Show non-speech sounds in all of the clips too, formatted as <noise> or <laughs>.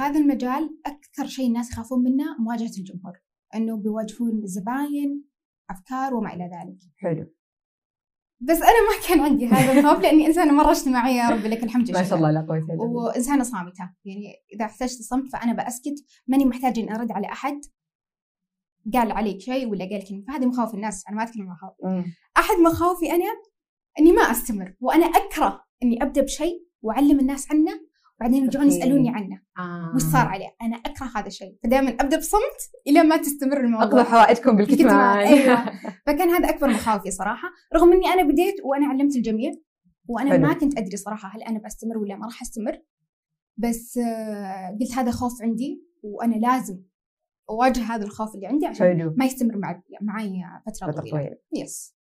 هذا المجال أكثر شيء الناس يخافون منه مواجهة الجمهور إنه بيواجهون الزباين أفكار وما إلى ذلك. حلو. بس أنا ما كان عندي هذا الخوف لأني إنسانة مرة اجتماعية يا رب لك الحمد ما شاء الله لا قوه الا بالله وإنسانة صامتة. يعني إذا احتجت الصمت فأنا بأسكت ماني محتاجه إني أرد على أحد قال عليك شيء ولا قال كلمة فهذه مخاوف الناس أنا ما اتكلم عن مخاوف. مم. أحد مخاوفي أنا إني ما أستمر وأنا أكره إني أبدأ بشيء وأعلم الناس عنه وبعدين يرجعون. يسألوني عنه. آه. وش صار عليه؟ أنا أكره هذا الشيء. فدائما أبدأ بصمت إلى ما تستمر الموضوع. اقضوا حوائجكم <laughs> بالكتمان. أيوه. <laughs> فكان هذا أكبر مخاوفي صراحة. رغم إني أنا بديت وأنا علمت الجميع وأنا حلو. ما كنت أدري صراحة هل أنا بستمر ولا ما راح أستمر. بس آه، قلت هذا خوف عندي وأنا لازم أواجه هذا الخوف اللي عندي عشان حلو. ما يستمر مع معي فترة طويلة. يس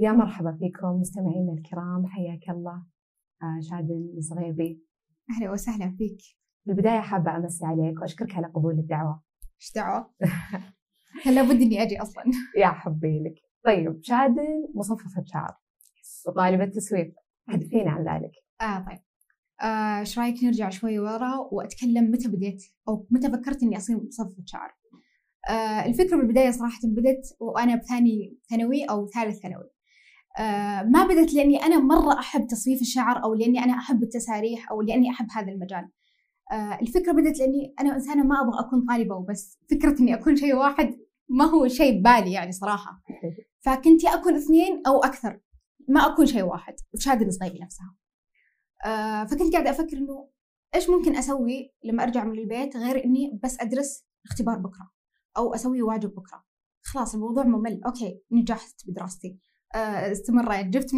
يا مرحبا فيكم مستمعينا الكرام حياك الله. آه، شادن الصغيبي أهلا وسهلا فيك. في البداية حابة أمسي عليك وأشكرك على قبول الدعوة. إيش دعوة؟ <laughs> كان لابد إني أجي أصلا. يا حبي لك. طيب شادن مصففة شعر. وطالبة تسويق. حدثينا عن ذلك. آه طيب. آه، إيش رأيك نرجع شوي ورا وأتكلم متى بديت أو متى فكرت إني أصير مصففة شعر؟ آه، الفكرة بالبداية صراحة بدت وأنا بثاني ثانوي أو ثالث ثانوي. آه، ما بدت لأني أنا مرة أحب تصفيف الشعر أو لأني أنا أحب التساريح أو لأني أحب هذا المجال. آه، الفكرة بدت لأني أنا إنسانة ما أبغى أكون طالبة وبس. فكرة إني أكون شيء واحد ما هو شيء ببالي يعني صراحة. <laughs> فكنت يا أكون اثنين أو أكثر. ما أكون شيء واحد. وشادن صغيري نفسها. آه، فكنت قاعدة أفكر إنه إيش ممكن أسوي لما أرجع من البيت غير إني بس أدرس اختبار بكرة أو أسوي واجب بكرة. خلاص الموضوع ممل. okay نجحت بدراستي. آه، استمريت جبت 100%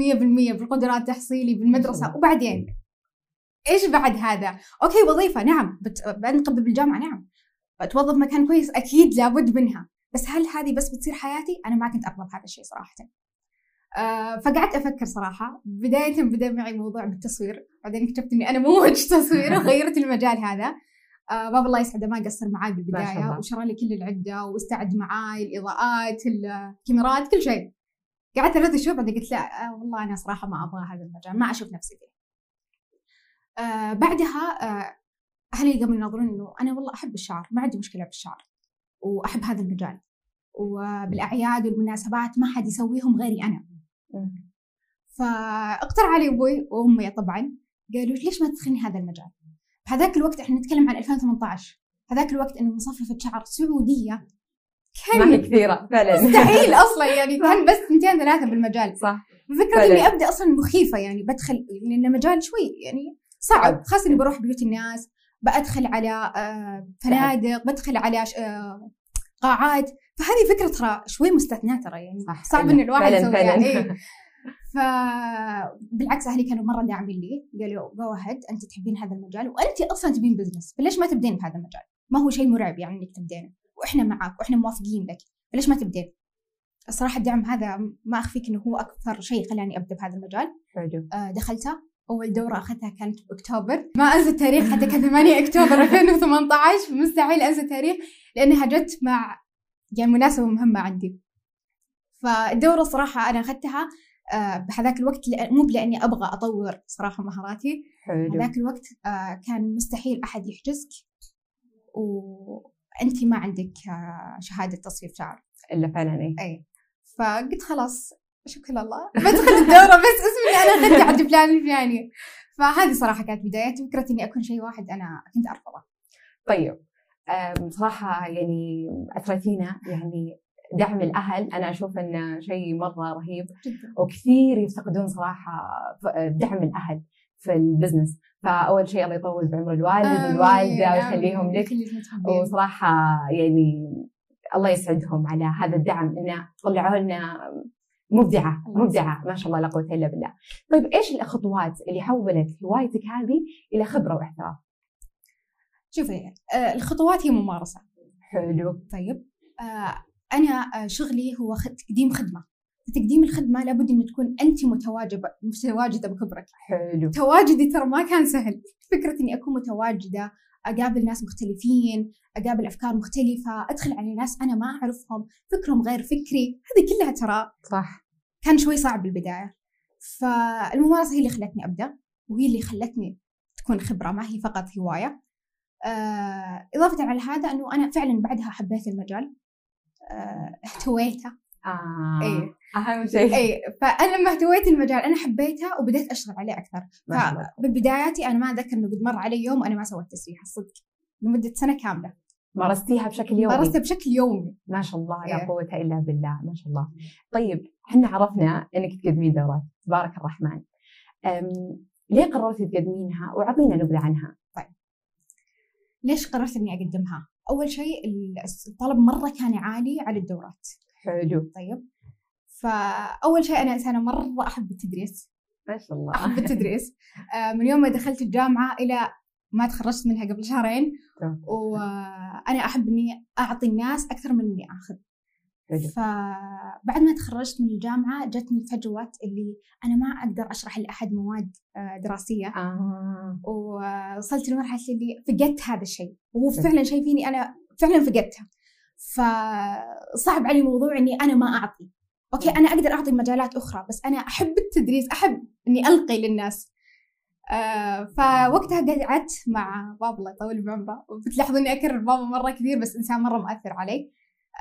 بالقدرات تحصيلي بالمدرسة. <laughs> وبعدين؟ إيش بعد هذا؟ okay وظيفة نعم بت... بنقبل بالجامعة نعم. بتوظف مكان كويس أكيد لابد منها. بس هل هذه بس بتصير حياتي؟ أنا ما كنت ارغب هذا الشيء صراحة. آه فقعدت أفكر صراحة. بداية بدأ معي موضوع بالتصوير. بعدين اكتشفت إني أنا مو <laughs> وجه تصوير <laughs> وغيرت المجال هذا. آه بابا الله يسعده ما قصر معاي بالبداية. وشرى لي كل العدة واستعد معاي الإضاءات الكاميرات كل شيء. قعدت ثلاث شهور بعدين قلت لا آه والله أنا صراحة ما أبغى هذا المجال ما أشوف نفسي فيه آه بعدها آه أهلي قاموا يناظرون إنه أنا والله أحب الشعر ما عندي مشكلة بالشعر وأحب هذا المجال وبالأعياد والمناسبات ما حد يسويهم غيري أنا. فاقترح علي أبوي وأمي طبعا قالوا ليش ما تدخلني هذا المجال؟ بهذاك الوقت إحنا نتكلم عن 2018 هذاك الوقت إنه مصففه شعر سعوديه ما هي كان كثيرة. فعلا. مستحيل أصلا. يعني كان بس اثنتين ثلاثة بالمجال. صح. فكرة. إني أبدأ أصلا مخيفة يعني بدخل لأن مجال شوي يعني صعب. خاصة إني بروح بيوت الناس بدخل على آه، فنادق بدخل على آه، قاعات. فهذه فكرة ترى شوي مستثناة ترى يعني. صح. صعب. إن الواحد يسويها إيه. <laughs> فبالعكس أهلي كانوا مرة داعمين لي. قالوا جو أنت تحبين هذا المجال. وأنت أصلا تبين بزنس فليش ما تبدين بهذا المجال؟ ما هو شيء مرعب يعني إنك تبدين وإحنا معك وإحنا موافقين لك. فليش ما تبدين؟ الصراحة الدعم هذا ما أخفيك إنه هو أكثر شيء خلاني أبدأ بهذا المجال. حلو. آه، دخلتها. أول دورة أخذتها كانت باكتوبر ما أنسى التاريخ حتى كان 8 أكتوبر <laughs> 2018 مستحيل أنسى التاريخ لأنها جت مع يعني مناسبة مهمه عندي. فالدورة صراحة أنا أخذتها آه، بهذاك الوقت مو لاني أبغى أطور صراحة مهاراتي. حلو. هذاك الوقت آه، كان مستحيل أحد يحجزك. وانت ما عندك آه، شهادة تصفيف شعر. إلا فعلا إيه. اي فقلت خلاص شكرا لله. <laughs> بدخل الدورة بس اسمي أنا أخذت عند فلان الفلاني فهذه صراحة كانت بدايتي فكره إني أكون شيء واحد أنا كنت أرفضه. طيب أم، صراحة يعني أثرتينا يعني دعم الأهل أنا أشوف إنه شيء مرة رهيب. جدا. وكثير يفتقدون صراحة ف- دعم الأهل. في البزنس فأول شيء الله يطول بعمر الوالد والوالدة ويخليهم لك. وصراحة يعني الله يسعدهم على هذا الدعم إنه طلعوا لنا مبدعة مبدعة. ما شاء الله لا قوة إلا بالله. طيب إيش الخطوات اللي حولت هوايتك هذه إلى خبرة واحتراف شوفي آه، الخطوات هي ممارسة. حلو. طيب آه، أنا آه، شغلي هو تقديم خدمة. في تقديم الخدمة لابد ان تكون أنت متواجده متواجدة بكبرك حلو. تواجدي ترى ما كان سهل. فكرة إني أكون متواجدة أقابل ناس مختلفين أقابل أفكار مختلفة أدخل على ناس أنا ما أعرفهم فكرهم غير فكري هذه كلها ترى صح. كان شوي صعب بالبداية. فالممارسة هي اللي خلتني أبدأ وهي اللي خلتني تكون خبرة ما هي فقط هواية. آه، إضافة على هذا أنه أنا فعلا بعدها حبيت المجال. آه، احتويته آه. إيه. أهم شيء. اي فأنا لما اهتويت المجال أنا حبيته وبديت أشتغل عليه أكثر. فبداياتي أنا ما أتذكر إنه قد مر علي يوم وأنا ما سويت تسريحه الصدق لمدة سنة كاملة. مارستيها بشكل يومي. مارستها بشكل يومي. ما شاء الله لا إيه. قوة إلا بالله ما شاء الله. طيب إحنا عرفنا إنك تقدمين دورات. تبارك الرحمن. ليه قررتي تقدمينها؟ وأعطينا نبذة عنها. ليش قررت إني أقدمها؟ أول شيء الطلب مرة كان عالي على الدورات. حلو. طيب. فأول شيء أنا إنسانة مرة أحب التدريس. ما شاء الله. أحب <laughs> التدريس. آه، من يوم ما دخلت الجامعة إلى ما تخرجت منها قبل شهرين. وأنا أحب إني أعطي الناس أكثر من إني آخذ. فبعد ما تخرجت من الجامعة جتني فجوه اللي أنا ما أقدر أشرح لأحد مواد آه، دراسية. آه. ووصلت لمرحلة اللي فقدت هذا الشيء. وهو. فعلا شيء فيني أنا فعلا فقدتها. فصعب علي موضوع إني أنا ما أعطي. أوكي أنا أقدر أعطي مجالات أخرى بس أنا أحب التدريس أحب إني ألقي للناس. آه فوقتها قعدت مع بابا الله يطول بعمره وبتلاحظوا اني أكرر بابا مرة كثير بس إنسان مرة مؤثر علي.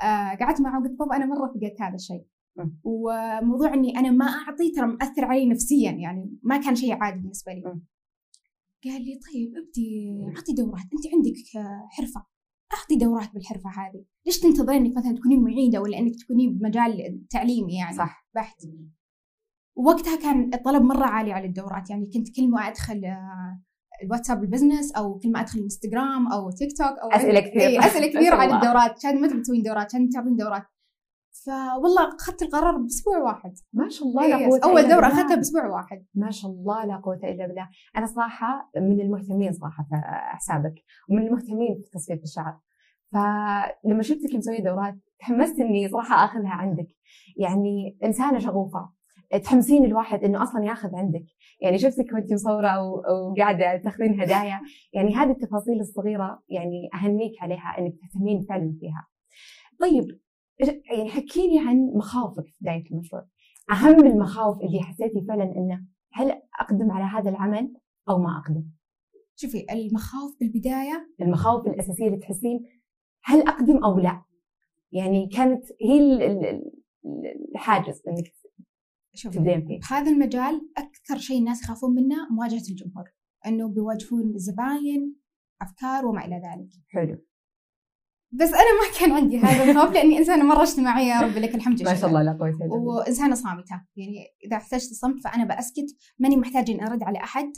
آه قعدت معه وقلت بابا أنا مرة فقدت هذا الشيء. وموضوع إني أنا ما أعطي ترى مؤثر علي نفسيا يعني ما كان شيء عادي بالنسبة لي. قال لي طيب ابدي اعطي دورات أنت عندك حرفة. أعطي دورات بالحرفة هذه. ليش تنتظرين إنك مثلا تكونين معيدة ولا إنك تكونين بمجال تعليمي يعني؟ صح. بحت. ووقتها كان الطلب مرة عالي على الدورات. يعني كنت كل ما أدخل آه، الواتساب ال business أو كل ما أدخل الانستغرام أو تيك توك أو أسئلة كثير. أسئلة كثير <laughs> الله. الدورات. كان متى بتسوين دورات كان تعطين دورات. فوالله أخذت القرار بأسبوع واحد. ما شاء الله لا إيه، قوة أول إلا دورة بالله. أخذتها بأسبوع واحد. ما شاء الله لا قوة إلا بالله. أنا صراحة من المهتمين صراحة في حسابك ومن المهتمين في تصفية الشعر. فلما شفتك مسوية دورات تحمست إني صراحة آخذها عندك. يعني إنسانة شغوفة. تحمسين الواحد إنه أصلا ياخذ عندك. يعني شفتك وأنت مصورة و- وقاعدة تاخذين هدايا. يعني هذه التفاصيل الصغيرة يعني أهنيك عليها إنك تهتمين فعلا فيها. طيب يعني حكيني عن مخاوفك في بداية المشروع أهم المخاوف اللي حسيتي فعلا إنه هل أقدم على هذا العمل أو ما أقدم؟ شوفي المخاوف بالبداية المخاوف الأساسية اللي تحسين هل أقدم أو لا؟ يعني كانت هي ال- ال- ال- الحاجز إنك شوفي تبدين فيه. بهذا المجال أكثر شيء الناس يخافون منه مواجهة الجمهور إنه بيواجهون زباين أفكار وما إلى ذلك حلو بس أنا ما كان عندي هذا الخوف لأني إنسانة مرة اجتماعية. رب لك الحمد ما شاء الله لا قوه الا بالله وإنسانة صامتة. يعني إذا احتجت صمت فأنا بأسكت. ماني محتاجه إني أرد على أحد.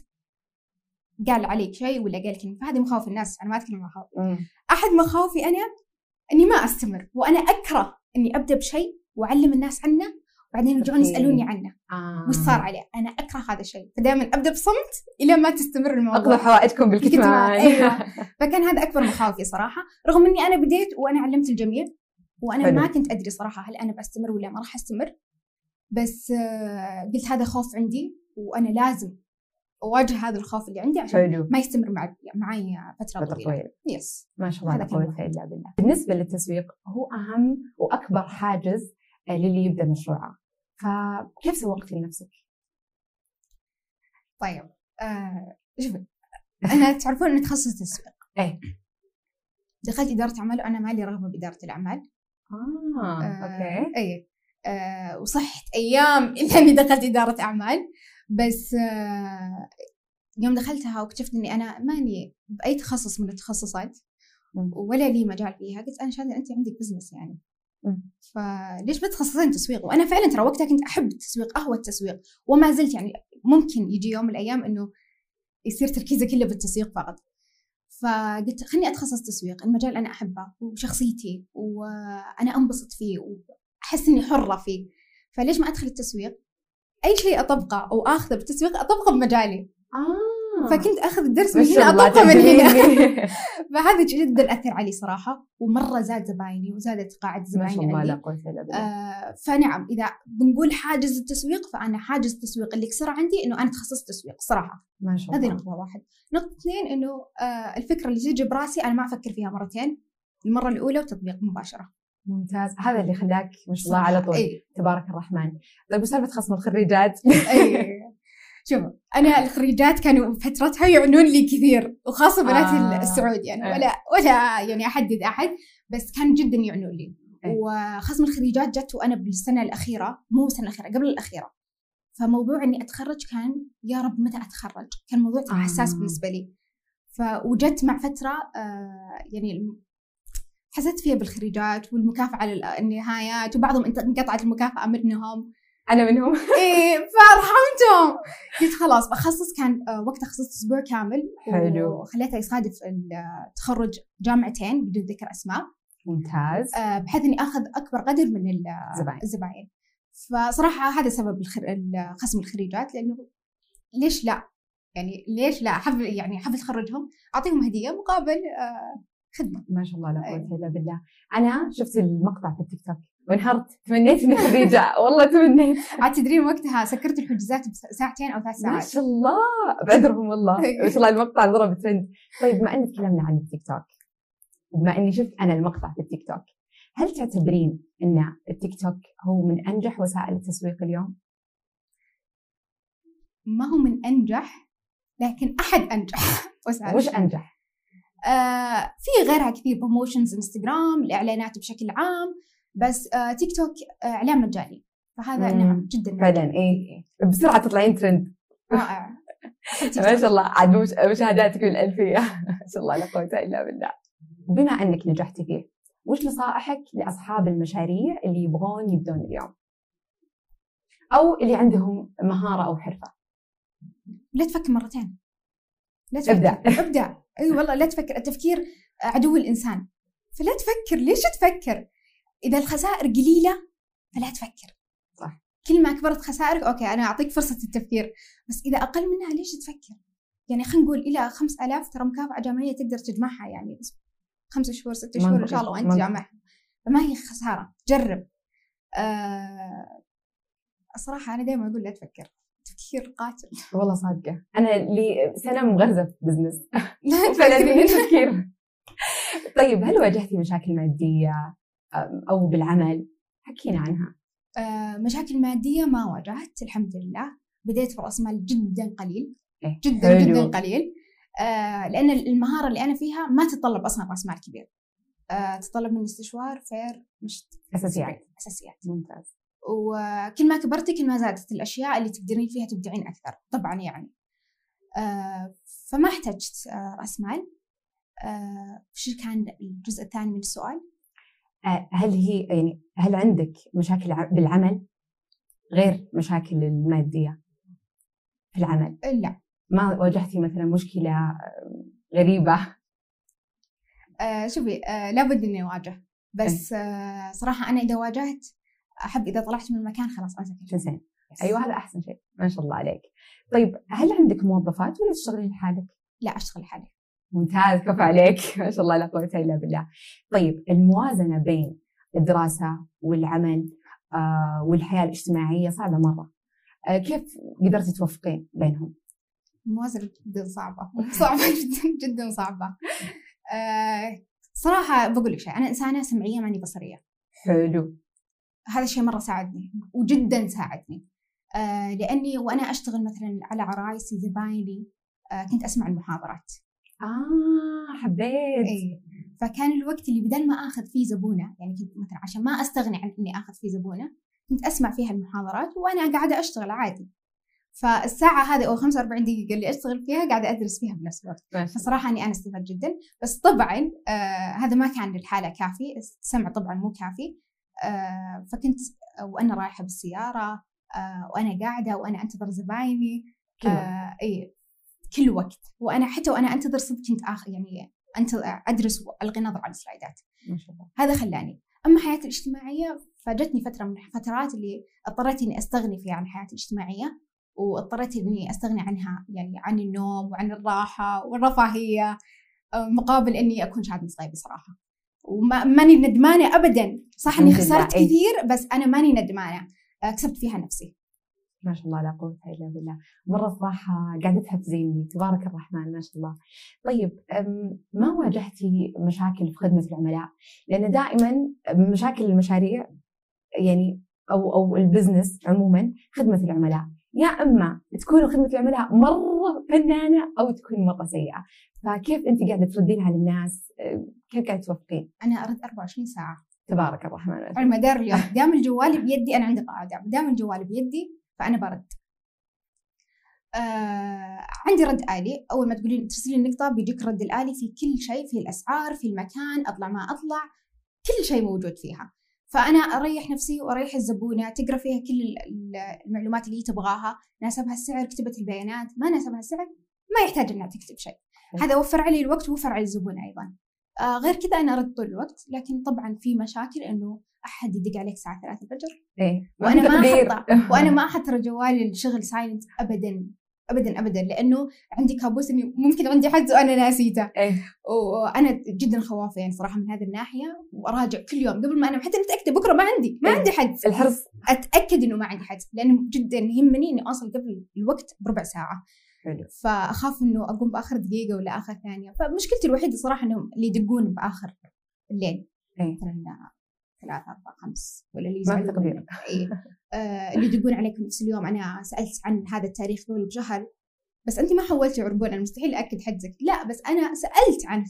قال عليك شيء ولا قال كلمة. فهذه مخاوف الناس. أنا ما اتكلم عن مخاوف. أحد مخاوفي أنا إني ما أستمر وأنا أكره إني أبدأ بشيء وأعلم الناس عنه. وبعدين يرجعون. يسألوني عنه. آه. وش صار عليه؟ أنا أكره هذا الشيء. فدائما أبدأ بصمت إلى ما تستمر اقضوا الموضوع حوائجكم بالكتمان. أيوة. <laughs> فكان هذا أكبر مخاوفي صراحة. رغم إني أنا بديت وأنا علمت الجميع وأنا حلو. ما كنت أدري صراحة هل أنا بستمر ولا ما راح أستمر. بس آه، قلت هذا خوف عندي وأنا لازم أواجه هذا الخوف اللي عندي عشان حلو. ما يستمر مع معي فترة فترة طويلة. يس ما شاء الله لا واحد. إلا بالله بالنسبة للتسويق هو أهم وأكبر حاجز آه، للي يبدأ مشروعه. فكيف سوقتي لنفسك؟ طيب آه شوفي أنا <laughs> تعرفون إني تخصص تسويق إيه. دخلت إدارة أعمال وأنا ما لي رغبة بإدارة الأعمال آه أوكي اي آه وصحت أيام <laughs> إني دخلت إدارة أعمال بس آه يوم دخلتها واكتشفت إني أنا ماني بأي تخصص من التخصصات. ولا لي مجال فيها قلت أنا شاهده انت عندك بزنس يعني فليش بتخصصين تسويق؟ وأنا فعلا ترى وقتها كنت أحب التسويق اهوى التسويق وما زلت يعني ممكن يجي يوم من الأيام إنه يصير تركيزي كله بالتسويق فقط. فقلت خليني أتخصص تسويق المجال أنا أحبه وشخصيتي وأنا أنبسط فيه وأحس إني حرة فيه. فليش ما أدخل التسويق؟ أي شيء أطبقه أو آخذه بالتسويق أطبقه بمجالي. آه. فكنت أخذ الدرس من هنا اطبقه من هنا. <laughs> فهذا جدا أثر علي صراحة ومرة زاد زبايني وزادت قاعدة زبايني ما شاء الله لا قوة إلا بالله. آه فنعم إذا بنقول حاجز التسويق فأنا حاجز التسويق اللي كسر عندي إنه أنا تخصصت تسويق صراحة. ما شاء الله. هذه نقطة واحد. نقطة اثنين إنه آه الفكرة اللي تيجي براسي أنا ما أفكر فيها مرتين المرة الأولى وتطبيق مباشرة. ممتاز. هذا اللي خلاك ما شاء الله على طول. أي. تبارك الرحمن. طيب وسالفة خصم الخريجات؟ اي <laughs> شوف أنا الخريجات كانوا فترتها يعنون لي كثير وخاصة بنات آه. السعود يعني ولا ولا يعني أحدد أحد بس كان جدا يعنون لي. وخصم الخريجات جت وأنا بالسنة الأخيرة مو السنة الاخيره قبل الأخيرة. فموضوع إني أتخرج كان يا رب متى أتخرج؟ كان موضوع آه. حساس بالنسبة لي. فوجدت مع فترة آه يعني حسيت فيها بالخريجات والمكافأة على النهايات وبعضهم انقطعت المكافأة منهم. أنا منهم. <laughs> إيه فرحمتهم قلت خلاص بخصص كان آه، وقتها خصصت أسبوع كامل. حلو. وخليته يصادف التخرج جامعتين بدون ذكر أسماء. ممتاز. آه، بحيث إني أخذ أكبر قدر من الزباين. فصراحة هذا سبب خصم الخريجات لأنه ليش لا؟ يعني ليش لا؟ حفل يعني حفل تخرجهم. أعطيهم هدية مقابل آه، خدمة. ما شاء الله لا قوة إلا بالله. أنا شفت المقطع في التيك توك. وانهرت. تمنيت اني <laughs> خريجه والله تمنيت. عاد تدرين وقتها سكرت الحجوزات بساعتين أو ثلاث ساعات. ما شاء الله. بعذرهم والله ما شاء الله المقطع ضرب ترند. طيب بما إن تكلمنا عن التيك توك. بما إني شفت أنا المقطع في التيك توك هل تعتبرين إن التيك توك هو من أنجح وسائل التسويق اليوم؟ ما هو من أنجح لكن أحد أنجح <laughs> وسائل وش أنجح؟ آه في غيرها كثير promotions انستغرام الإعلانات بشكل عام بس آه تيك توك آه إعلان مجاني. فهذا نعم جدا فعلا إيه. بسرعة تطلعين ترند رائع. <laughs> ما شاء الله. عاد مشاهداتك الالفيه <laughs> ما شاء الله لا قوة إلا بالله. بما أنك نجحتي فيه وش نصائحك لأصحاب المشاريع اللي يبغون يبدون اليوم؟ أو اللي عندهم مهارة أو حرفة؟ لا تفكر مرتين. لا تفكر. ابدأ. ابدأ. أي أيوة والله لا تفكر التفكير عدو الإنسان. فلا تفكر ليش تفكر؟ إذا الخسائر قليلة فلا تفكر. صح. كل ما كبرت خسائرك okay أنا أعطيك فرصة التفكير بس إذا أقل منها ليش تفكر؟ يعني خلينا نقول إلى 5000 ترى مكافأة جامعية تقدر تجمعها يعني خمسة شهور ستة شهور إن شاء الله وأنت جامعها فما هي خسارة جرب. آه الصراحة أنا دائما أقول لا تفكر. تفكير قاتل. والله صادقة. أنا لي سنة مغرزة في business لا فلازم تفكير. طيب هل واجهتي مشاكل مادية؟ أو بالعمل؟ حكينا عنها. آه مشاكل مادية ما واجهت الحمد لله. بديت برأس مال جدا قليل. إيه؟ جدا حلو. جدا قليل. آه لأن المهارة اللي أنا فيها ما تتطلب أصلا رأس مال كبير. آه تتطلب مني استشوار فير مش أساسيات. أساسيات. ممتاز. وكل ما كبرتي كل ما زادت الأشياء اللي تقدرين فيها تبدعين أكثر طبعا يعني آه فما احتجت آه رأس مال آه شو كان الجزء الثاني من السؤال؟ آه هل هي يعني هل عندك مشاكل بالعمل غير مشاكل المادية في العمل؟ لا ما واجهتي مثلا مشكلة آه، غريبة؟ آه شوفي آه لابد إني أواجه بس آه صراحة أنا إذا واجهت أحب إذا طلعت من المكان خلاص انسى كل زين أيوه هذا أحسن شيء. ما شاء الله عليك. طيب هل عندك موظفات ولا تشتغلين لحالك؟ لا أشتغل لحالي. ممتاز كفى عليك. <laughs> ما شاء الله لا قوة إلا بالله. طيب الموازنة بين الدراسة والعمل آه والحياة الاجتماعية صعبة مرة. آه كيف قدرتي توفقين بينهم؟ الموازنة جدا صعبة. <laughs> صعبة جدا جدا صعبة. آه صراحة بقول لك شيء أنا إنسانة سمعية ماني بصرية. حلو. هذا الشيء مرة ساعدني وجدا ساعدني. آه لأني وأنا أشتغل مثلا على عرايسي زبايني آه كنت أسمع المحاضرات. آه حبيت. أي. فكان الوقت اللي بدل ما آخذ فيه زبونة يعني كنت مثلا عشان ما أستغني عن إني آخذ فيه زبونة كنت أسمع فيها المحاضرات وأنا قاعدة أشتغل عادي. فالساعة هذه أو 45 دقيقة اللي أشتغل فيها قاعدة أدرس فيها بنفس الوقت. فصراحة أني أنا استفدت جدا. بس طبعا آه هذا ما كان للحالة كافي السمع طبعا مو كافي. فكنت وأنا رايحة بالسيارة آه، وأنا قاعدة وأنا أنتظر زبايني كل آه، اي كل وقت. وأنا حتى وأنا أنتظر صدق كنت اخ يعني أدرس وألقي نظر على ال slides ات. ما شاء الله. هذا خلاني. أما حياتي الاجتماعية فجتني فترة من الفترات اللي اضطريت إني أستغني فيها عن حياتي الاجتماعية واضطريت إني أستغني عنها يعني عن النوم وعن الراحة والرفاهية آه، مقابل إني أكون شاهد مصايبي صراحة وماني ندمانة ابدا. صح إني خسرت إيه. كثير بس أنا ماني ندمانة. كسبت فيها نفسي. ما شاء الله لا قوة إلا بالله مرة صراحة قاعدة تحفزيني تبارك الرحمن ما شاء الله. طيب ما واجهتي مشاكل في خدمة العملاء؟ لأن دائما مشاكل المشاريع يعني أو أو البزنس عموما خدمة العملاء. يا أما تكون خدمه العملاء مرة فنانة أو تكون مرة سيئة. فكيف أنت قاعدة تردين على الناس كيف قاعدة توفقين؟ أنا أرد 24 ساعة. تبارك الرحمن على مدار اليوم. دام الجوال بيدي أنا عندي قاعدة دام الجوال بيدي فأنا برد. آه عندي رد آلي. أول ما تقولين ترسلي النقطة بيجيك رد الآلي في كل شيء في الأسعار في المكان أطلع ما أطلع كل شيء موجود فيها. فأنا أريح نفسي وأريح الزبونة تقرأ فيها كل المعلومات اللي هي تبغاها. ناسبها السعر كتبت البيانات. ما ناسبها السعر ما يحتاج إنها تكتب شيء. هذا وفر علي الوقت ووفر على الزبون أيضا. آه غير كذا أنا أرد طول الوقت لكن طبعا في مشاكل إنه أحد يدق عليك الساعة 3 الفجر. إيه. وأنا <laughs> ما أحط وأنا ما أحط جوالي الشغل سايلنت ابدا. ابدا ابدا. لأنه عندي كابوس إني ممكن عندي حدث وأنا ناسيته. أيه. وأنا جدا خوافه يعني صراحة من هذه الناحية وراجع كل يوم. قبل ما أنام حتى متأكدة بكرة ما عندي ما أيه. عندي حدث الحرص. أتأكد إنه ما عندي حدث لأنه جدا يهمني إني أوصل قبل الوقت بربع ساعة. حلو. فأخاف إنه أقوم بآخر دقيقة ولا آخر ثانية. فمشكلتي الوحيدة صراحة إنهم اللي يدقون بآخر الليل. أيه. مثلا ثلاثة أربعة خمس ولا اللي ما تقدير إيه. آه اللي يدقون عليك نفس اليوم. أنا سألت عن هذا التاريخ قبل بشهر بس أنت ما حولتي عربون أنا مستحيل اكد حجزك لا بس أنا سألت عن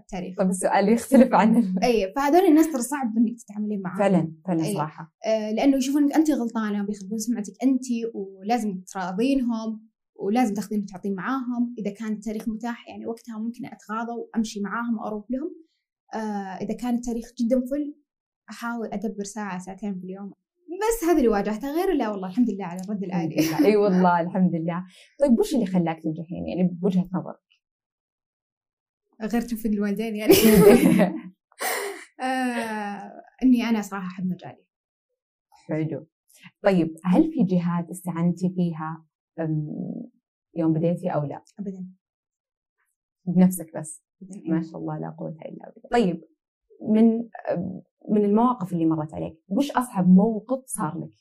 التاريخ. طيب السؤال يختلف عن <laughs> اي فهذول الناس ترى صعب إنك تتعاملين معهم فعلا فعلا صراحة. آه لأنه يشوفونك أنت غلطانة بيخربون سمعتك أنت ولازم تراضينهم ولازم تاخذين وتعطين معاهم. إذا كان التاريخ متاح يعني وقتها ممكن أتغاضى وأمشي معاهم وأروح لهم. آه إذا كان التاريخ جدا فل أحاول أدبر ساعة ساعتين في اليوم بس هذا اللي واجهته غير لا والله الحمد لله على الرد الآلي إي والله <laughs> الحمد لله. طيب وش اللي خلاك تنجحين؟ يعني بوجهة نظرك. غير تنفيذ الوالدين يعني. <laughs> <laughs> آه إني أنا صراحة أحب مجالي. حلو. طيب هل في جهات استعنتي فيها؟ يوم بديتي أو لا؟ ابدا. بنفسك بس. ما شاء الله لا قوة إلا بالله. طيب من من المواقف اللي مرت عليك وش أصعب موقف صار لك؟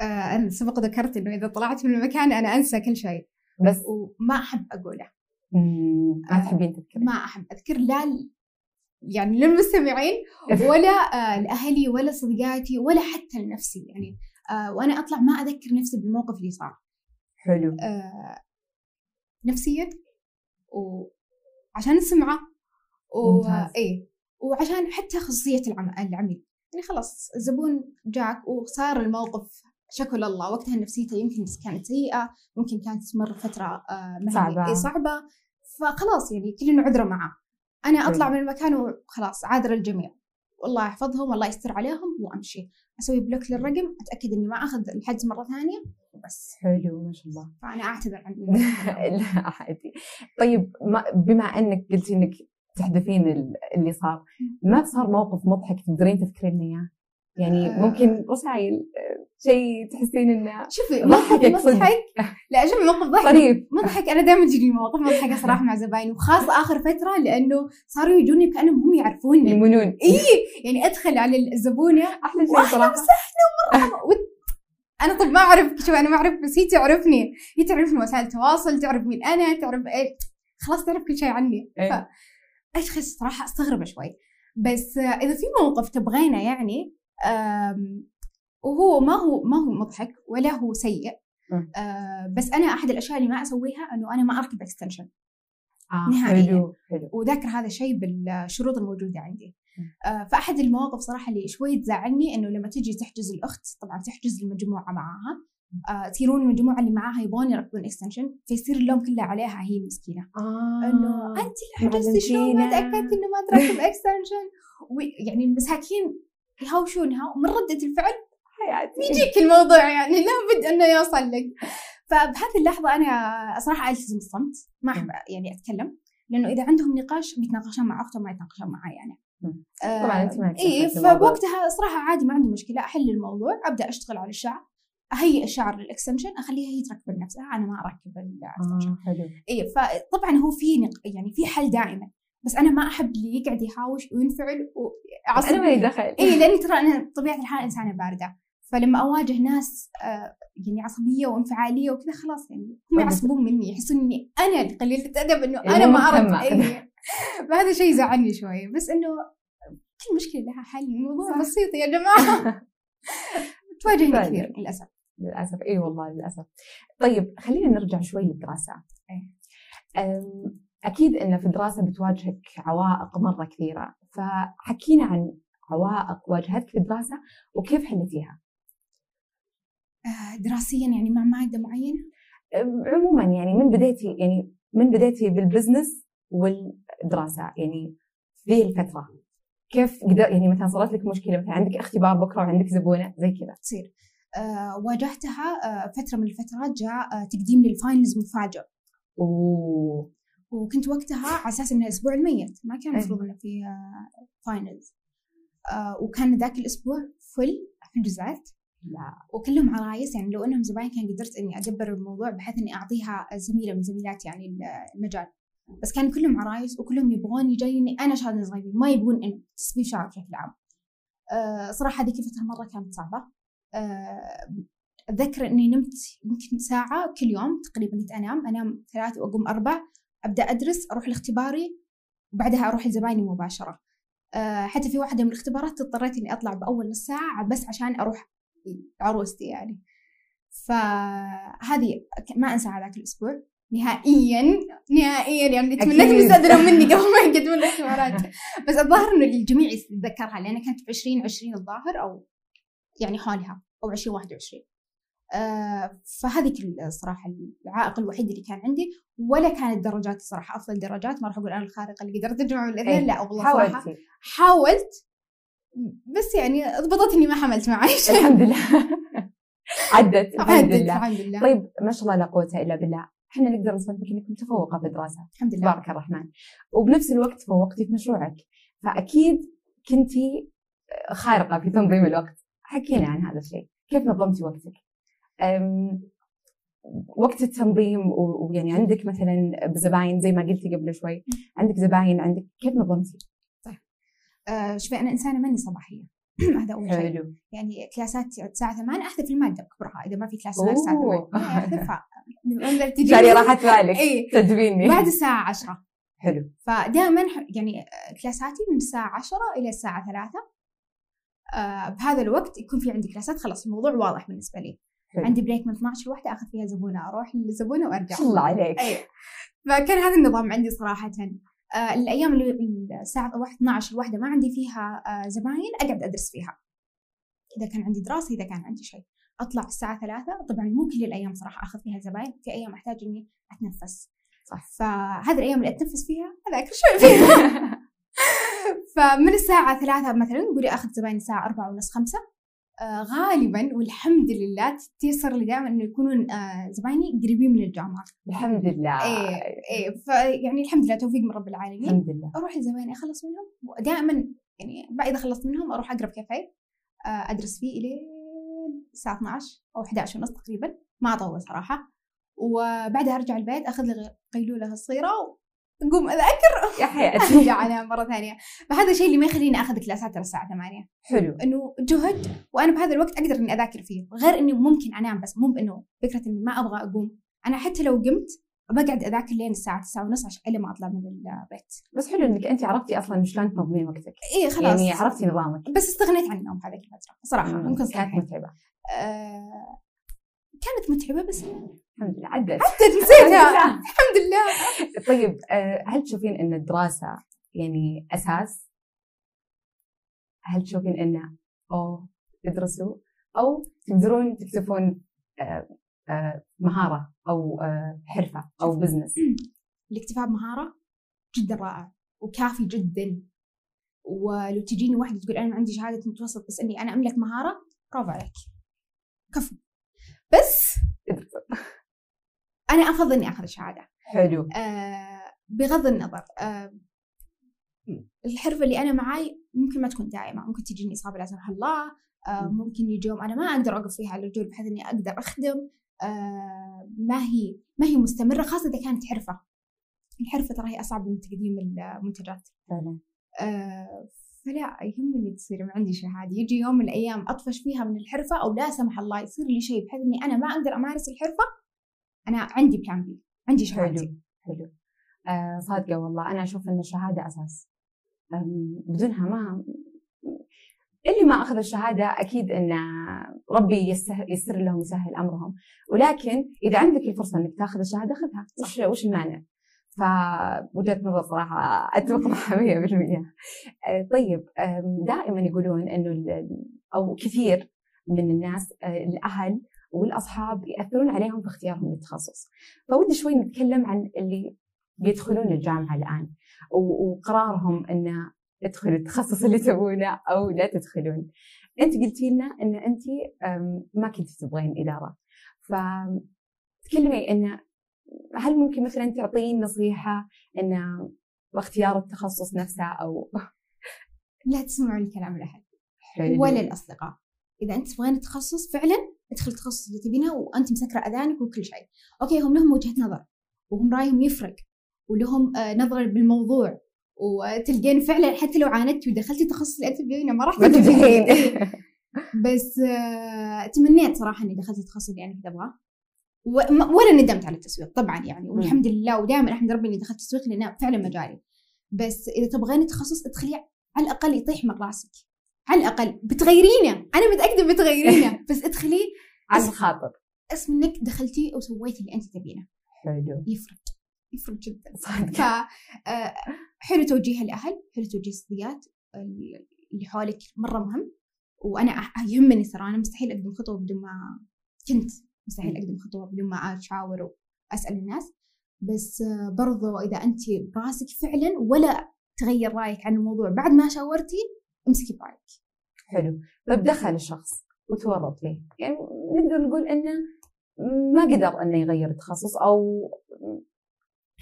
آه أنا سبق ذكرت إنه إذا طلعت من المكان أنا أنسى كل شيء بس وما أحب أقوله. ما تحبين تذكرين؟ ما أحب أذكر لا يعني للمستمعين <laughs> ولا آه لأهلي ولا صديقاتي ولا حتى لنفسي يعني آه وأنا أطلع ما أذكر نفسي بالموقف اللي صار. حلو. آه نفسيا وعشان السمعة و... إيه. وعشان حتى خصوصية العميل. يعني خلاص الزبون جاك وصار الموقف شكل الله. وقتها نفسيته يمكن كانت سيئة ممكن كانت تمر فترة آه، صعبة. صعبة. فخلاص يعني كلنا عذرة معاه أنا أطلع من المكان وخلاص عاذر الجميع. والله يحفظهم والله يستر عليهم وأمشي. أسوي بلوك للرقم أتأكد إني ما أخذ الحجز مرة ثانية وبس. حلو ما شاء الله. فأنا أعتذر عن <laughs> لا عادي. طيب بما أنك قلتي إنك تحدثين اللي صار. ما صار موقف مضحك تقدرين تذكرين إياه؟ يعني آه. ممكن رسائل شيء تحسين إنه شوفي ضحك مضحك؟ لا شوفي موقف ضحك. طريف مضحك. أنا دائما تجيني مواقف مضحكه صراحة مع زبايني وخاصة آخر فترة لأنه صاروا يجوني كأنهم هم يعرفوني. يمنون. إي يعني أدخل على الزبونه أحلى شيء صراحة. وسهلا ومرحبا أنا طب ما أعرف شو أنا ما أعرف بس هي تعرفني. هي تعرفني وسائل التواصل تعرف مين أنا تعرف إيه خلاص تعرف كل شيء عني. إيه. أشخاص صراحة استغرب شوي. بس إذا في موقف تبغينه يعني وهو ما هو ما هو مضحك ولا هو سيء آه، بس أنا أحد الأشياء اللي ما أسويها إنه أنا ما أركب extension آه نهائيا. وذاكر هذا الشيء بالشروط الموجودة عندي. آه فأحد المواقف صراحة اللي شوي تزعلني إنه لما تجي تحجز الأخت طبعا تحجز المجموعة معاها آه تصيرون المجموعه اللي معاها يبغون يركبون extension فيصير اللوم كله عليها هي المسكينه آه. إنه انت اللي حجزتي شلون ما تاكدت إنه ما تركب extension يعني المساكين يهاوشونها ومن ردة الفعل حياتي. يجيك الموضوع يعني لابد إنه يوصل لك. فبهذه اللحظة أنا صراحة ألتزم الصمت ما أحب يعني أتكلم لأنه إذا عندهم نقاش بيتناقشون مع اختهم ما يتناقشون معي يعني. طبعا انت ما اي فبوقتها صراحة عادي ما عندي مشكلة أحل الموضوع أبدأ أشتغل على الشعر. اهيئ الشعر لل extension أخليها هي تركب لنفسها أنا ما أركب ال extension آه حلو. اي فطبعا هو في نق... يعني في حل دائما بس أنا ما أحب اللي يقعد يحاوش وينفعل وعصب أنا مالي دخل اي لاني ترى أنا طبيعة الحال إنسانة باردة فلما أواجه ناس آه يعني عصبية وانفعالية وكذا خلاص يعني هم يعصبون مني يحسون إني أنا قليله ادب إنه أنا ما اعرف اي فهذا شيء زعلني شوي بس إنه كل مشكلة لها حل الموضوع بسيط يا جماعة. <laughs> تواجهني كثير للأسف. للأسف. اي والله للأسف. طيب خلينا نرجع شوي للدراسات أكيد إن في الدراسة بتواجهك عوائق مرة كثيرة. فحكينا عن عوائق واجهتك في الدراسة وكيف حلتيها؟ آه، دراسيا يعني مع ماده معينة؟ عموما يعني من بديتي يعني من بديتي بال business والدراسة يعني في الفترة. كيف قدر يعني مثلا صارت لك مشكلة مثلا عندك اختبار بكرة وعندك زبونة زي كذا. تصير. واجهتها آه فترة من الفترات جاء آه تقديم لل finals مفاجئ أوه. وكنت وقتها على أساس إنه الأسبوع الميت ما كان المفروض إنه في finals آه, آه وكان ذاك الأسبوع full حجوزات لا. وكلهم عرايس يعني لو إنهم زباين كان قدرت إني أدبر الموضوع بحيث إني أعطيها زميلة من زميلات يعني المجال. بس كان كلهم عرايس وكلهم يبغوني جايني أنا شادن صغيرين ما يبغون انه تسوي شعر بشكل عام. أه صراحة هذيك الفترة مرة كانت صعبة. أه اتذكر إني نمت يمكن ساعة كل يوم تقريبا كنت أنام أنام ثلاث وأقوم أربع أبدأ أدرس أروح لاختباري وبعدها أروح لزبايني مباشرة. أه حتى في واحدة من الاختبارات اضطريت إني أطلع بأول نص ساعة بس عشان أروح عروستي يعني. فهذه ما انسى هذاك الأسبوع. نهائيا نهائيا يعني تمنيت يستاذنون مني <laughs> قبل ما يقدمون الاختبارات. بس الظاهر إنه الجميع يتذكرها لأن كانت في 2020 الظاهر أو يعني حولها. أو 2021 آه فهذه الصراحة العائق الوحيد اللي كان عندي ولا كانت درجاتي صراحة أفضل درجات. ما راح أقول أنا الخارقة اللي قدرت أجمع الاثنين إيه، لا والله صراحة حاولت. بس يعني ضبطت إني ما حملت معي الحمد لله. <laughs> عدت الحمد لله. الحمد لله. طيب ما شاء الله لا قوة إلا بالله. إحنا نقدر نصنفك انك متفوقه في الدراسه الحمد لله. تبارك الرحمن. وبنفس الوقت تفوقتي في مشروعك. فأكيد كنتي خارقة في تنظيم الوقت. حكينا عن هذا الشيء. كيف نظمتي وقتك؟ وقت التنظيم ويعني عندك مثلا زباين زي ما قلتي قبل شوي عندك زباين عندك كيف نظمتي؟ طيب. آه شوفي أنا إنسانة ماني صباحية. <clears throat> هذا أول شيء. حلو. يعني كلاسات الساعة 8 احذف المادة بكبرها إذا ما في كلاس الساعة 8 احذفها يعني راحت <laughs> بالك. إيه. تدويني. بعد الساعة 10 حلو. فدائما يعني كلاساتي من الساعة 10 إلى الساعة 3 آه بهذا الوقت يكون في عندي كلاسات. خلاص الموضوع واضح بالنسبة لي. حلو. عندي بريك من 12 لوحده آخذ فيها زبونة أروح للزبونة وأرجع. الله عليك. أي. فكان هذا النظام عندي صراحة. آه الأيام اللي الساعة 12 الواحده ما عندي فيها آه زباين أقعد أدرس فيها. إذا كان عندي دراسة إذا كان عندي شيء. أطلع الساعة ثلاثة. طبعا مو كل الأيام صراحة آخذ فيها زباين. في أيام أحتاج إني أتنفس. صح. فهذه الأيام اللي أتنفس فيها أذاكر شوي فيها. <laughs> فمن الساعة ثلاثة مثلا قولي أخذ زباين الساعة أربعة ونص خمسة. آه غالبا والحمد لله تيسر لي دائما إنه يكونون آه زبايني قريبين من الجامعة. الحمد لله. إيه إيه فيعني الحمد لله توفيق من رب العالمين. الحمد لله. أروح لزبايني أخلص منهم. ودائما يعني بعد إذا خلصت منهم أروح اقرب كافيه. آه أدرس فيه إلى الساعة 12 أو 11 ونص تقريبا. ما أطول صراحة. وبعدها أرجع البيت أخذ لي قيلوله صغيرة اقوم أذاكر. يا حياتي <laughs> أرجع انام مرة ثانية. فهذا الشيء اللي ما يخليني آخذ كلاسات الساعة 8 حلو. إنه جهد وأنا بهذا الوقت أقدر إني أذاكر فيه. غير اني ممكن أنام بس مو بإنه فكرة إني ما أبغى أقوم. أنا حتى لو قمت بقعد أذاكر لين الساعة 9 ونص عشان الا ما أطلع من البيت. بس حلو إنك أنت عرفتي أصلا شلون تنظمين وقتك. اي خلاص. يعني عرفتي نظامك. بس استغنيت عن النوم هذيك الفترة صراحة. ممكن كانت متعبة. آه كانت متعبة بس الحمد لله. عدت. عدت نسيتها. الحمد لله. طيب آه، هل تشوفين إن الدراسة يعني أساس؟ هل تشوفين انه أو تدرسوا؟ أو تقدرون تكتسبون آه، آه، مهارة أو حرفة أو بزنس؟ <clears throat> الاكتفاء بمهارة جدا رائع وكافي جدا. ولو تجيني واحدة تقول أنا عندي شهادة متوسط بس إني أنا أملك مهارة برافو عليك. كفو. بس أنا أفضل إني أخذ الشهاده حلو. آه بغض النظر آه الحرفة اللي أنا معاي ممكن ما تكون دائمه ممكن تجيني إصابة لا سمح الله آه ممكن يجي يوم أنا ما أقدر اوقف فيها على الرجول بحيث إني أقدر أخدم. آه ما هي ما هي مستمرة خاصة إذا كانت حرفة. الحرفة ترى هي أصعب من تقديم المنتجات. فعلا. آه فلا يهمني تصير عندي شهادة. يجي يوم من الأيام أطفش فيها من الحرفة أو لا سمح الله يصير لي شيء بحيث إني أنا ما أقدر أمارس الحرفة أنا عندي بلان بي عندي شهادتي حلو حلو. آه صادقة والله. أنا أشوف إن الشهادة أساس. بدونها ما اللي ما أخذ الشهادة أكيد إن ربي يسهل يسر لهم يسهل أمرهم. ولكن إذا عندك الفرصة إنك تاخذ الشهادة خذها. وش وش المانع؟ فوجهه نظر صراحة أتفق <laughs> معها 100% آه، طيب دائما يقولون إنه أو كثير من الناس آه، الأهل والأصحاب يأثرون عليهم في اختيارهم للتخصص. فودي شوي نتكلم عن اللي بيدخلون الجامعة الآن وقرارهم إنه ادخلوا التخصص اللي تبونه أو لا تدخلون. أنت قلتي لنا إن أنت ما كنت تبغين إدارة. فتكلمي إن هل ممكن مثلا تعطين نصيحة إن اختيار التخصص نفسه أو لا تسمعوا الكلام لاحد ولا الأصدقاء. إذا أنت تبغين تخصص فعلا ادخل التخصص اللي تبينه وأنت مسكرة أذانك وكل شيء. أوكي هم لهم وجهة نظر وهم رأيهم يفرق ولهم آه، نظرة بالموضوع وتلقين فعلا حتى لو عاندتي ودخلتي تخصص اللي انت ما راح تنجحين <laughs> بس آه، تمنيت صراحة إني دخلت التخصص اللي أنا كنت أبغاه. ولا ندمت على التسويق طبعا يعني والحمد لله ودائما أحمد ربي إني دخلت التسويق لأنه فعلا مجالي. بس إذا تبغين تخصص ادخلي على الأقل يطيح من راسك على الأقل بتغيرينه. أنا متأكدة بتغيرينه. <laughs> بس ادخلي على الخاطر. اسم إنك دخلتي وسويتي اللي أنت تبينه. حلو. يفرق. يفرق جدا. ف آه، حلو توجيه الأهل حلو توجيه الصديقات اللي حولك مرة مهم. وأنا يهمني ترى. أنا مستحيل أقدم خطوة بدون ما كنت مستحيل أقدم خطوة بدون ما أشاور وأسأل الناس. بس آه، برضو إذا أنت براسك فعلا ولا تغير رأيك عن الموضوع بعد ما شاورتي امسكي برايك حلو. طيب دخل الشخص وتورط فيه يعني نقدر نقول إنه ما قدر إنه يغير التخصص أو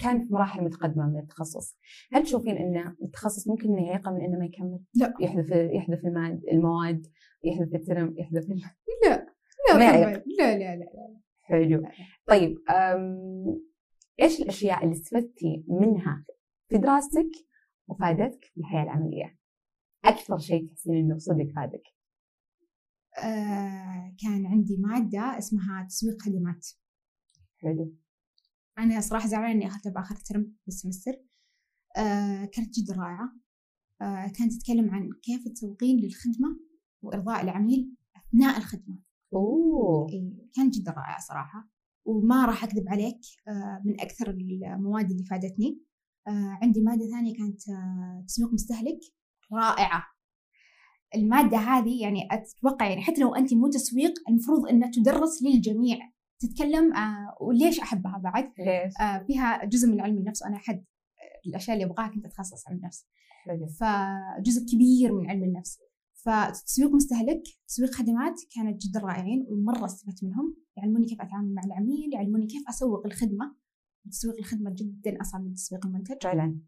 كان في مراحل متقدمة من التخصص. هل تشوفين ان التخصص ممكن إنه يعيقه من إنه ما يكمل؟ لا. يحذف يحذف الماد المواد يحذف الترم يحذف <laughs> لا. لا ما يعيق. لا لا لا, لا. حلو. طيب إيش الأشياء اللي استفدتي منها في دراستك وفادتك في الحياة العملية؟ أكثر شيء تحسين إنه صدق فادك آه كان عندي مادة اسمها تسويق خدمات. حلو. أنا صراحة زعلانة إني أخذتها بآخر ترم بالسمستر آه كانت جدا رائعة. آه كانت تتكلم عن كيف تسوقين للخدمة وإرضاء العميل أثناء الخدمة. أوه. إيه كانت جدا رائعة صراحة. وما راح أكذب عليك من أكثر المواد اللي فادتني. عندي مادة ثانية كانت تسويق مستهلك. رائعة المادة هذه يعني أتوقع يعني حتى لو أنت مو تسويق المفروض أنها تدرس للجميع تتكلم آه وليش أحبها بعد؟ ليش؟ آه فيها جزء من علم النفس وأنا أحد الأشياء اللي أبغاها كنت أتخصص علم النفس. فجزء كبير من علم النفس. فتسويق مستهلك، تسويق خدمات كانت جدا رائعين ومرة استفدت منهم، يعلموني كيف أتعامل مع العميل، يعلموني كيف أسوق الخدمة. تسويق الخدمة جدا أصعب من تسويق المنتج. فعلا.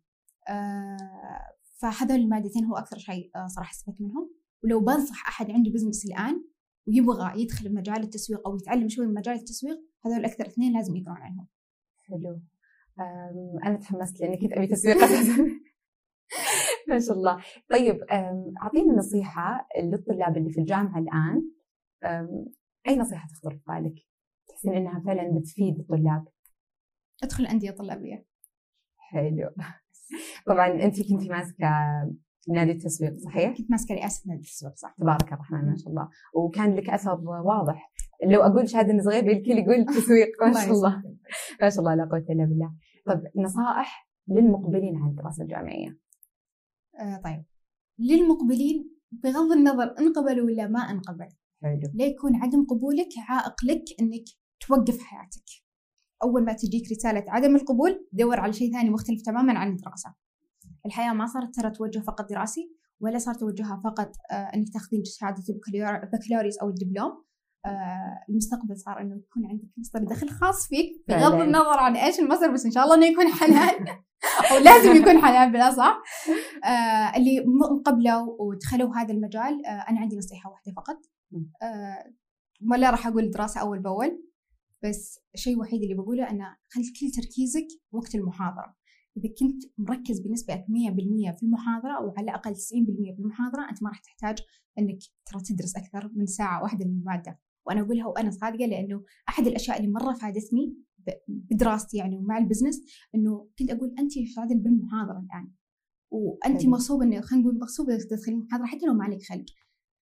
آه فهذول المادتين هو أكثر شيء آه صراحة استفدت منهم، ولو بنصح أحد عنده بزنس الآن ويبغى يدخل مجال التسويق أو يتعلم شوي من مجال التسويق هذول أكثر اثنين لازم يقرون عنهم. حلو. أنا تحمست لأني كنت أبي تسويق أساسا. <laughs> ما شاء الله. طيب اعطينا نصيحة للطلاب اللي في الجامعة الآن أي نصيحة تخطر في بالك؟ تحسين إنها فعلا بتفيد الطلاب؟ أدخل أندية طلابية. حلو. طبعا انت كنتي ماسكة نادي التسويق صحيح؟ كنت ماسكة رئاسة نادي التسويق صح. تبارك الرحمن ما شاء الله. وكان لك أثر واضح. لو أقول شهادة صغيرة الكل يقول <laughs> تسويق ما شاء الله. ما شاء الله لا قوة إلا بالله. طيب نصائح للمقبلين على الدراسة الجامعية. آه طيب. للمقبلين بغض النظر انقبل ولا ما انقبل حلو. لا يكون عدم قبولك عائق لك إنك توقف حياتك. أول ما تجيك رسالة عدم القبول دور على شيء ثاني مختلف تماما عن الدراسة. الحياة ما صارت ترى توجه فقط دراسي ولا صار توجهها فقط آه إنك تاخذين شهادة البكالوريوس أو الدبلوم. آه المستقبل صار إنه يكون عندك مصدر دخل خاص فيك بغض النظر عن إيش المصدر بس إن شاء الله إنه يكون حلال. <laughs> أو لازم يكون حلال بالاصح آه اللي قبلوا ودخلوا هذا المجال أنا عندي نصيحة واحدة فقط. ولا راح أقول دراسة أول بأول. بس الشيء الوحيد اللي بقوله أن خلي كل تركيزك وقت المحاضرة. إذا كنت مركز بنسبة 100% في المحاضرة أو على الأقل 90% في المحاضرة أنت ما راح تحتاج أنك ترى تدرس أكثر من ساعة واحدة للمادة. وأنا أقولها وأنا صادقة لأنه أحد الأشياء اللي مرة فادتني بدراستي يعني ومع البزنس أنه كنت أقول أنت شغالة بالمحاضرة الآن. وأنت مغصوبة أنه خلينا نقول مغصوبة تدخلين المحاضرة حتى لو ما عليك خلق.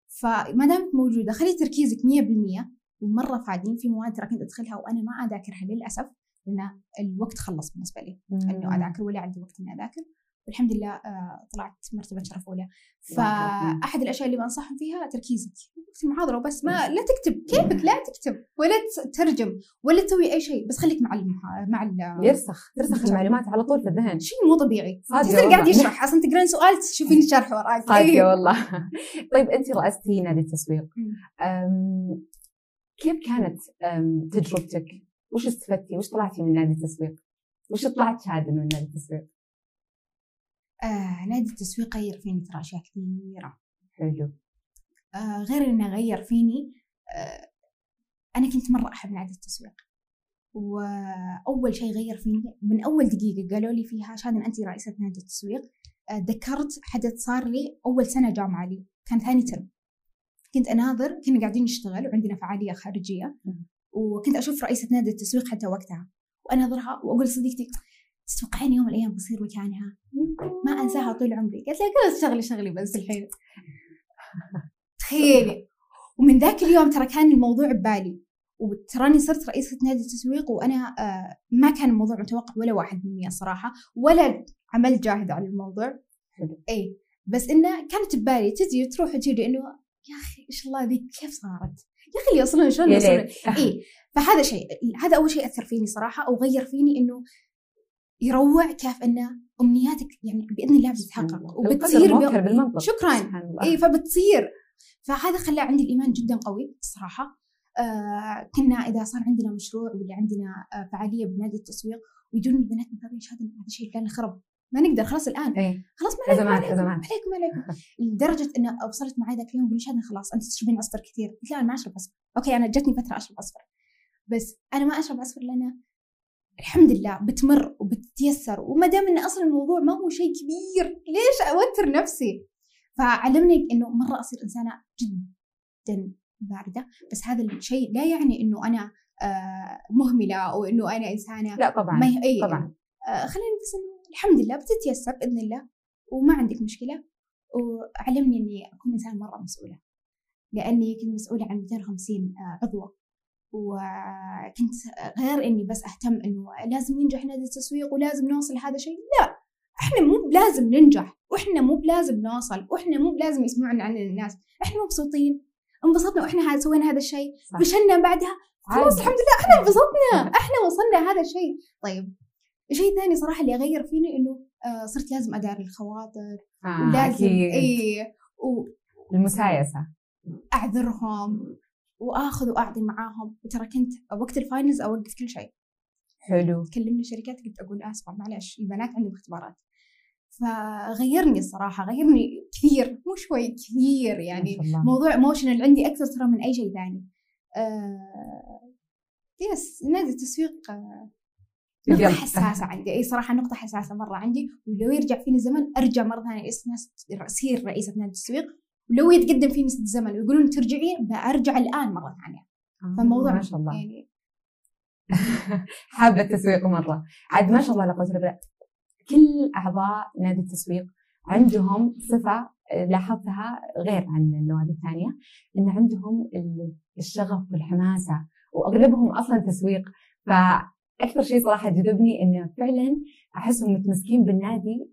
فما دامك موجودة خلي تركيزك 100% ومرة فادين في مواد ترى كنت ادخلها وأنا ما أذاكرها للأسف لأن الوقت خلص بالنسبة لي. إنه أذاكر ولا عندي وقت إني أذاكر. والحمد لله آه، طلعت مرتبة شرف أولى. فأحد الأشياء اللي بنصحهم فيها تركيزك. في المحاضرة وبس ما لا تكتب. كيفك؟ لا تكتب. ولا تترجم ولا تسوي أي شيء. بس خليك مع المحا... مع ال يرسخ. ترسخ المعلومات على طول في الذهن. شيء مو طبيعي. تصير قاعد يشرح. أصلا تقرين سؤال تشوفين الشرح وراك. صادقه أيوه. <laughs> والله. طيب أنت رأستي نادي التسويق. كيف كانت تجربتك؟ وش استفدتي؟ وش طلعتي من نادي التسويق؟ وش طلعت شهادة من نادي التسويق؟ آه، نادي التسويق غير فيني ترى أشياء كثيرة حلو آه، غير إنه غير فيني آه، أنا كنت مرة أحب نادي التسويق وأول شيء غير فيني من أول دقيقة قالوا لي فيها شادن أنت رئيسة نادي التسويق آه، ذكرت حدث صار لي أول سنة جامعة لي كان ثاني ترم كنت أناظر كنا قاعدين نشتغل وعندنا فعالية خارجية وكنت أشوف رئيسة نادي التسويق حتى وقتها وأناظرها وأقول لصديقتي تتوقعين يوم من الأيام بصير مكانها؟ ما أنساها طول عمري. قالت لي كذا شغلي شغلي بس الحين. تخيلي. ومن ذاك اليوم ترى كان الموضوع ببالي وتراني صرت رئيسة نادي التسويق وأنا آه ما كان الموضوع متوقع ولا واحد مني الصراحة ولا عملت جاهد على الموضوع. أي بس إنه كانت ببالي تجي وتروح وتجي لأنه يا أخي إيش الله ذيك كيف صارت؟ يا أخي اللي يوصلون شلون يوصلون؟ <laughs> اي فهذا شيء هذا أول شيء أثر فيني صراحة أو غير فيني إنه يروع كيف أن أمنياتك يعني بإذن الله بتتحقق وبتصير شكرا. اي فبتصير. فهذا خلى عندي الإيمان جدا قوي الصراحه آه كنا إذا صار عندنا مشروع ولا عندنا آه فعالية بنادي التسويق ويجون البنات من باب هذا الشيء كان خرب. ما نقدر خلاص الآن. إيه. خلاص ما عليكم عليكم, عليكم لدرجة إنه وصلت معي ذاك اليوم شادن خلاص أنت تشربين عصفر كثير. قلت لا أنا ما أشرب عصفر. أوكي أنا جتني فترة أشرب عصفر. بس أنا ما أشرب عصفر لأن الحمد لله بتمر وبتتيسر وما دام إن أصلا الموضوع ما هو شيء كبير ليش أوتر نفسي؟ فعلمني إنه مرة أصير إنسانة جدا باردة. بس هذا الشيء لا يعني إنه أنا آه مهملة أو إنه أنا إنسانة لا طبعا ما هي أي طبعا. آه خلينا بس الحمد لله بتتيسر بإذن الله وما عندك مشكلة. وعلمني إني أكون انسان مرة مسؤولة لأني كنت مسؤولة عن 250 آه، عضوة. وكنت غير إني بس أهتم إنه لازم ينجح نادي التسويق ولازم نوصل لهذا الشيء. لا إحنا مو بلازم ننجح وإحنا مو بلازم نوصل وإحنا مو بلازم يسمعون عننا الناس. إحنا مبسوطين انبسطنا وإحنا سوينا هذا الشيء. فشلنا بعدها. خلاص الحمد لله إحنا انبسطنا. إحنا وصلنا هذا الشيء. طيب الشيء الثاني صراحة اللي غير فيني إنه آه صرت لازم اداري الخواطر. آه ولازم اي و... المسايسة. أعذرهم وأخذ وأعطي معاهم. وترى كنت وقت ال finals أوقف كل شيء. حلو. تكلمني شركات قلت أقول اسفه معلش البنات عندهم اختبارات. فغيرني الصراحة غيرني كثير مو شوي كثير يعني موضوع emotional عندي أكثر ترى من أي شيء ثاني. آه yes نادي التسويق آه نقطة حساسة عندي. أي صراحة نقطة حساسة مرة عندي. ولو يرجع فيني الزمن أرجع مرة ثانية أصير رئيسة نادي التسويق ولو يتقدم فيني الزمن ويقولون ترجعي برجع الآن مرة ثانية. آه فالموضوع ما شاء الله. يعني <laughs> حابة التسويق مرة. عاد ما شاء الله لا قوة إلا كل أعضاء نادي التسويق عندهم صفة لاحظتها غير عن النوادي الثانية إن عندهم الشغف والحماسة وأغلبهم أصلا تسويق. ف أكثر شيء صراحة جذبني إنه فعلا أحسهم متمسكين بالنادي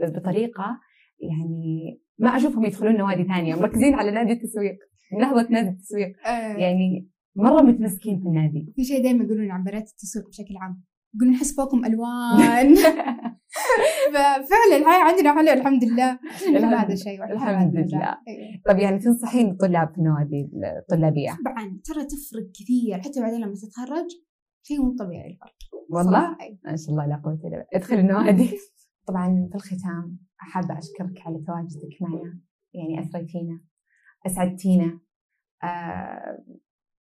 بطريقة يعني ما أشوفهم يدخلون نوادي ثانية مركزين على نادي التسويق نهضة نادي التسويق. آه. يعني مرة متمسكين في النادي في شيء دائما يقولون عن بنات التسويق بشكل عام يقولون نحس فوقهم ألوان. <laughs> ففعلا هاي عندنا حلو الحمد لله هذا الشيء الحمد لله. طيب يعني تنصحين الطلاب في النوادي الطلابية؟ طبعا ترى تفرق كثير حتى بعدين لما تتخرج شيء مو طبيعي الفرق. والله؟ ما شاء الله لا قوة إلا بالله. ادخل النوادي <laughs> طبعا في الختام حابه أشكرك على تواجدك معنا. يعني اثريتينا أسعدتينا آه،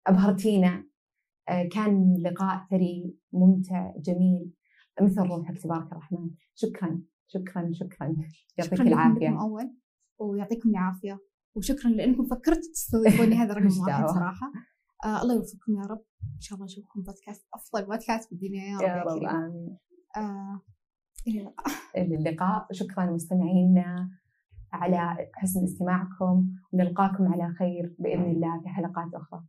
أبهرتينا. آه، كان لقاء ثري ممتع جميل. مثل روحك تبارك الرحمن. شكرا شكرا شكرا. يعطيك العافية. اول ويعطيكم العافية. وشكرا لأنكم فكرتوا تستضيفوني هذا رقم <laughs> واحد صراحة. آه الله يوفقكم يا رب. إن شاء الله نشوفكم بودكاست أفضل بودكاست في الدنيا يا رب. يا رب آمين. آه إلى اللقاء. إلى اللقاء. شكرا مستمعينا على حسن استماعكم. ونلقاكم على خير بإذن الله في حلقات أخرى.